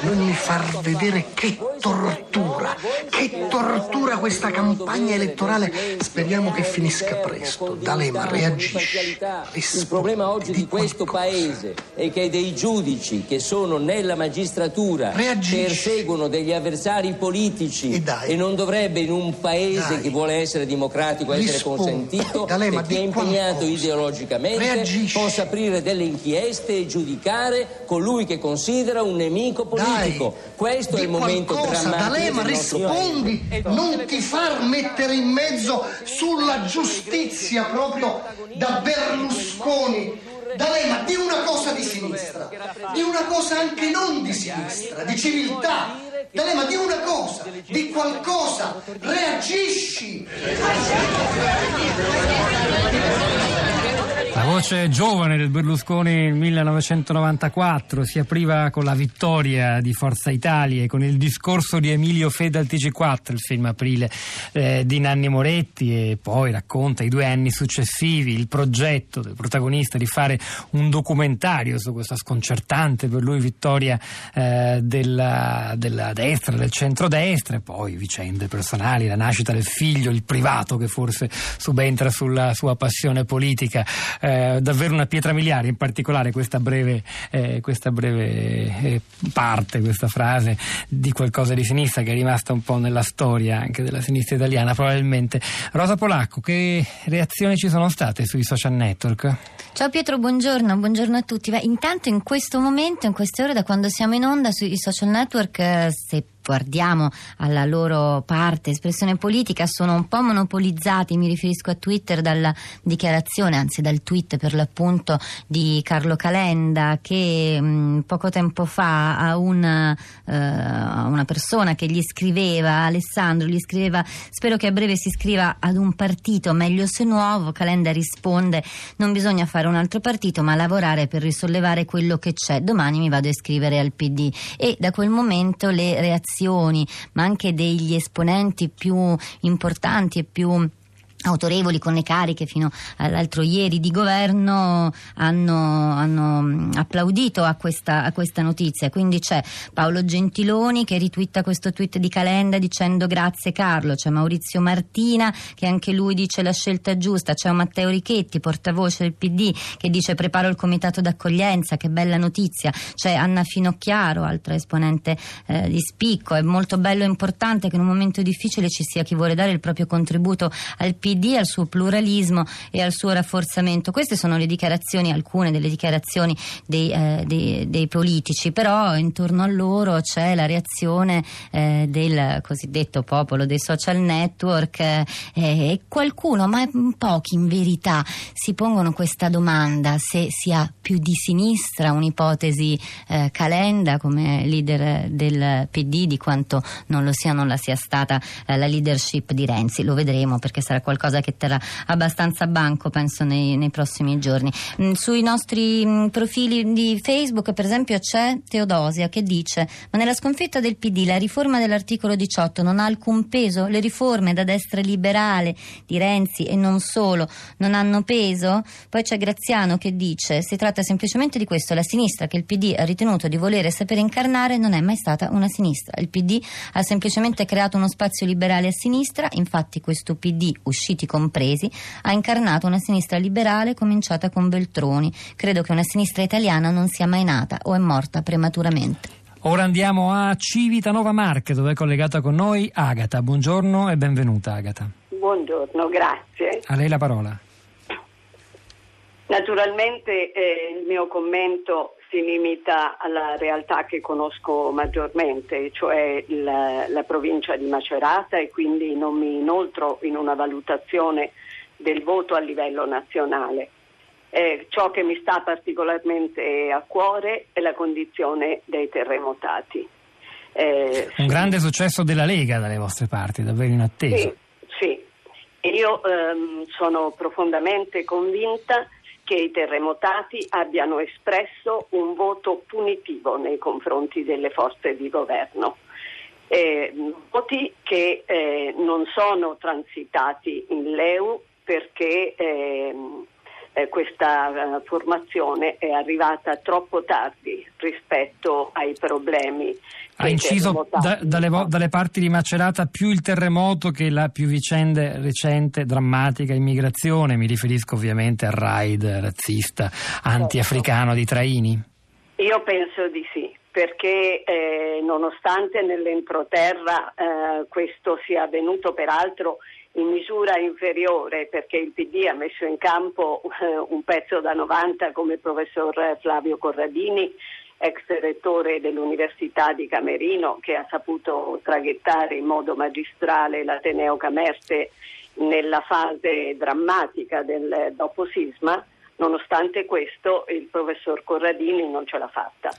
non mi far vedere che tortura, che tortura questa campagna elettorale. Speriamo che finisca presto. D'Alema, reagisci. Il problema oggi di, di questo paese è che dei giudici che sono nella magistratura reagisci. perseguono degli avversari politici e, e, non dovrebbe in un paese dai. che vuole essere democratico essere Rispondi. consentito D'Alema, che è impegnato qualcosa. ideologicamente reagisci. possa aprire delle inchieste e giudicare colui che considera un nemico politico politico. Questo è il momento qualcosa, drammatico. D'Alema, rispondi, non ti far mettere in mezzo sulla giustizia proprio da Berlusconi. D'Alema, di una cosa di sinistra, di una cosa anche non di sinistra, di civiltà. D'Alema, di una cosa, di qualcosa, reagisci. La voce giovane del Berlusconi nel 1994 si apriva con la vittoria di Forza Italia e con il discorso di Emilio Fede al TG4, il film aprile eh, di Nanni Moretti e poi racconta i due anni successivi, il progetto del protagonista di fare un documentario su questa sconcertante per lui vittoria eh, della, della destra, del centrodestra e poi vicende personali, la nascita del figlio, il privato che forse subentra sulla sua passione politica eh, davvero una pietra miliare, in particolare questa breve, eh, questa breve eh, parte, questa frase di qualcosa di sinistra che è rimasta un po' nella storia anche della sinistra italiana, probabilmente. Rosa Polacco, che reazioni ci sono state sui social network? Ciao Pietro, buongiorno, buongiorno a tutti. Beh, intanto in questo momento, in queste ore, da quando siamo in onda sui social network, eh, se guardiamo alla loro parte, espressione politica, sono un po' monopolizzati, mi riferisco a Twitter, dalla dichiarazione, anzi dal tweet per l'appunto di Carlo Calenda che mh, mm, poco tempo fa a una, uh, una, persona che gli scriveva, Alessandro, gli scriveva spero che a breve si iscriva ad un partito, meglio se nuovo, Calenda risponde non bisogna fare un altro partito ma lavorare per risollevare quello che c'è, domani mi vado a iscrivere al PD e da quel momento le reazioni istituzioni, ma anche degli esponenti più importanti e più autorevoli con le cariche fino all'altro ieri di governo hanno, hanno applaudito a questa, a questa, notizia. Quindi c'è Paolo Gentiloni che ritwitta questo tweet di Calenda dicendo grazie Carlo, c'è Maurizio Martina che anche lui dice la scelta giusta, c'è Matteo Richetti, portavoce del PD, che dice preparo il comitato d'accoglienza, che bella notizia, c'è Anna Finocchiaro, altra esponente eh, di spicco, è molto bello e importante che in un momento difficile ci sia chi vuole dare il proprio contributo al PD PD, al suo pluralismo e al suo rafforzamento. Queste sono le dichiarazioni, alcune delle dichiarazioni dei, eh, dei, dei politici, però intorno a loro c'è la reazione eh, del cosiddetto popolo dei social network eh, e qualcuno, ma pochi in verità, si pongono questa domanda se sia più di sinistra un'ipotesi eh, Calenda come leader del PD di quanto non lo sia, non la sia stata eh, la leadership di Renzi. Lo vedremo perché sarà qualcosa cosa che terrà abbastanza banco, penso, nei, nei prossimi giorni. Mm, sui nostri mm, profili di Facebook, per esempio, c'è Teodosia che dice: Ma nella sconfitta del PD la riforma dell'articolo 18 non ha alcun peso? Le riforme da destra liberale di Renzi e non solo non hanno peso? Poi c'è Graziano che dice: Si tratta semplicemente di questo. La sinistra che il PD ha ritenuto di volere sapere incarnare non è mai stata una sinistra. Il PD ha semplicemente creato uno spazio liberale a sinistra, infatti questo PD uscito partiti compresi, ha incarnato una sinistra liberale cominciata con Veltroni. Credo che una sinistra italiana non sia mai nata o è morta prematuramente. Ora andiamo a Civitanova Marche dove è collegata con noi Agata. Buongiorno e benvenuta Agata. Buongiorno, grazie. A lei la parola. Naturalmente eh, il mio commento si limita alla realtà che conosco maggiormente, cioè la, la provincia di Macerata e quindi non mi inoltro in una valutazione del voto a livello nazionale. Eh, ciò che mi sta particolarmente a cuore è la condizione dei terremotati. Eh, Un grande successo della Lega dalle vostre parti, davvero in attesa. Sì, sì. io ehm, sono profondamente convinta che i terremotati abbiano espresso un voto punitivo nei confronti delle forze di governo. Eh, voti che eh, non sono transitati in Leu perché eh, eh, questa eh, formazione è arrivata troppo tardi rispetto ai problemi. Ha inciso da, dalle, dalle, parti di Macerata più il terremoto che la più vicenda recente, drammatica immigrazione. Mi riferisco ovviamente al raid razzista anti-africano di Traini. Io penso di sì perché eh, nonostante nell'entroterra eh, questo sia avvenuto peraltro in misura inferiore perché il PD ha messo in campo eh, un pezzo da 90 come il professor Flavio Corradini, ex rettore dell'Università di Camerino, che ha saputo traghettare in modo magistrale l'Ateneo Camerte nella fase drammatica del dopo sisma. Nonostante questo, il professor Corradini non ce l'ha fatta.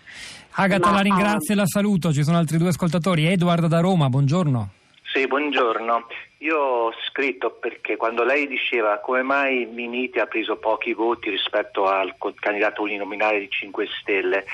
Agata, Ma, la ringrazio e la saluto. Ci sono altri due ascoltatori. Edoardo da Roma, buongiorno. Sì, buongiorno. Io ho scritto perché quando lei diceva come mai Miniti ha preso pochi voti rispetto al candidato uninominale di 5 Stelle,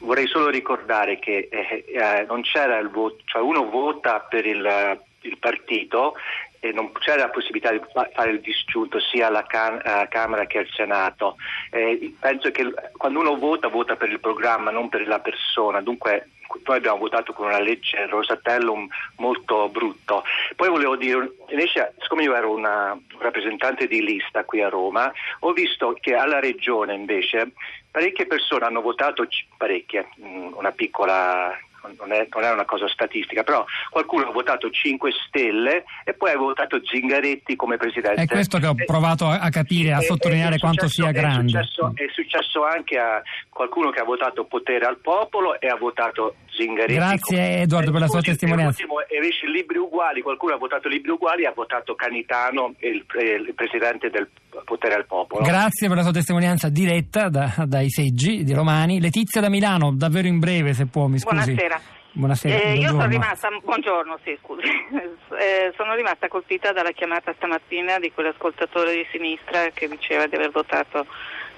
vorrei solo ricordare che eh, eh, non c'era il voto, cioè uno vota per il, il partito e non c'era la possibilità di fare il disgiunto sia alla can- Camera che al Senato. Eh, penso che quando uno vota, vota per il programma, non per la persona. Dunque noi abbiamo votato con una legge Rosatellum molto brutto. Poi volevo dire, invece, siccome io ero una, un rappresentante di lista qui a Roma, ho visto che alla regione invece parecchie persone hanno votato, parecchie, mm, una piccola non è, non è, una cosa statistica, però qualcuno ha votato 5 Stelle e poi ha votato Zingaretti come presidente. È questo che ho provato a capire, a sottolineare quanto sia grande. È successo, è successo, anche a qualcuno che ha votato potere al popolo e ha votato Zingaretti. Grazie. Edoardo per la sua testimonianza. Ultimo, invece libri uguali, qualcuno ha votato libri uguali e ha votato Canitano, il, il presidente del potere al popolo. Grazie per la sua testimonianza diretta da, dai seggi di Romani. Letizia da Milano, davvero in breve se può, mi scusi. Buonasera. Buonasera. Eh, io sono rimasta, buongiorno, sì, scusi. Eh, sono rimasta colpita dalla chiamata stamattina di quell'ascoltatore di sinistra che diceva di aver votato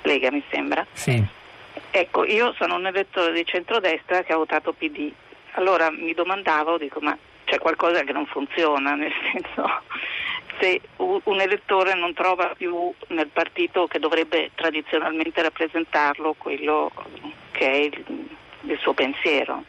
Lega, mi sembra. Sì. Ecco, io sono un elettore di centrodestra che ha votato PD. Allora mi domandavo, dico, ma c'è qualcosa che non funziona, nel senso se un elettore non trova più nel partito che dovrebbe tradizionalmente rappresentarlo quello che è il, il suo pensiero.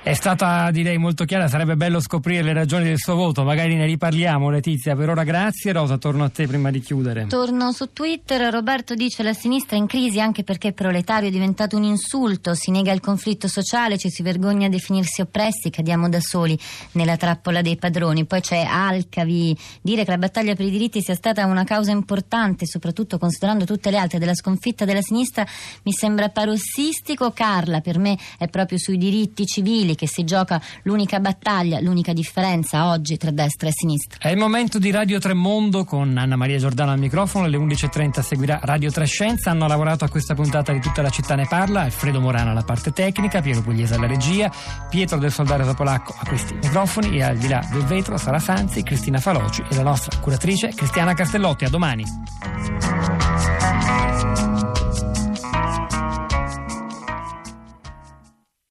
È stata direi molto chiara, sarebbe bello scoprire le ragioni del suo voto, magari ne riparliamo Letizia. Per ora grazie, Rosa, torno a te prima di chiudere. Torno su Twitter, Roberto dice la sinistra è in crisi anche perché proletario è diventato un insulto, si nega il conflitto sociale, ci si vergogna a definirsi oppressi, cadiamo da soli nella trappola dei padroni. Poi c'è Alcavi, dire che la battaglia per i diritti sia stata una causa importante, soprattutto considerando tutte le altre della sconfitta della sinistra, mi sembra parossistico. Carla, per me è proprio sui diritti civili che si gioca l'unica battaglia, l'unica differenza oggi tra destra e sinistra. È il momento di Radio Tremondo con Anna Maria Giordano al microfono, alle 11.30 seguirà Radio Trescenza, hanno lavorato a questa puntata di tutta la città ne parla, Alfredo Morano alla parte tecnica, Piero Pugliese alla regia, Pietro del Soldario Topolacco a questi microfoni e al di là del vetro Sara Sanzi, Cristina Faloci e la nostra curatrice Cristiana Castellotti. A domani.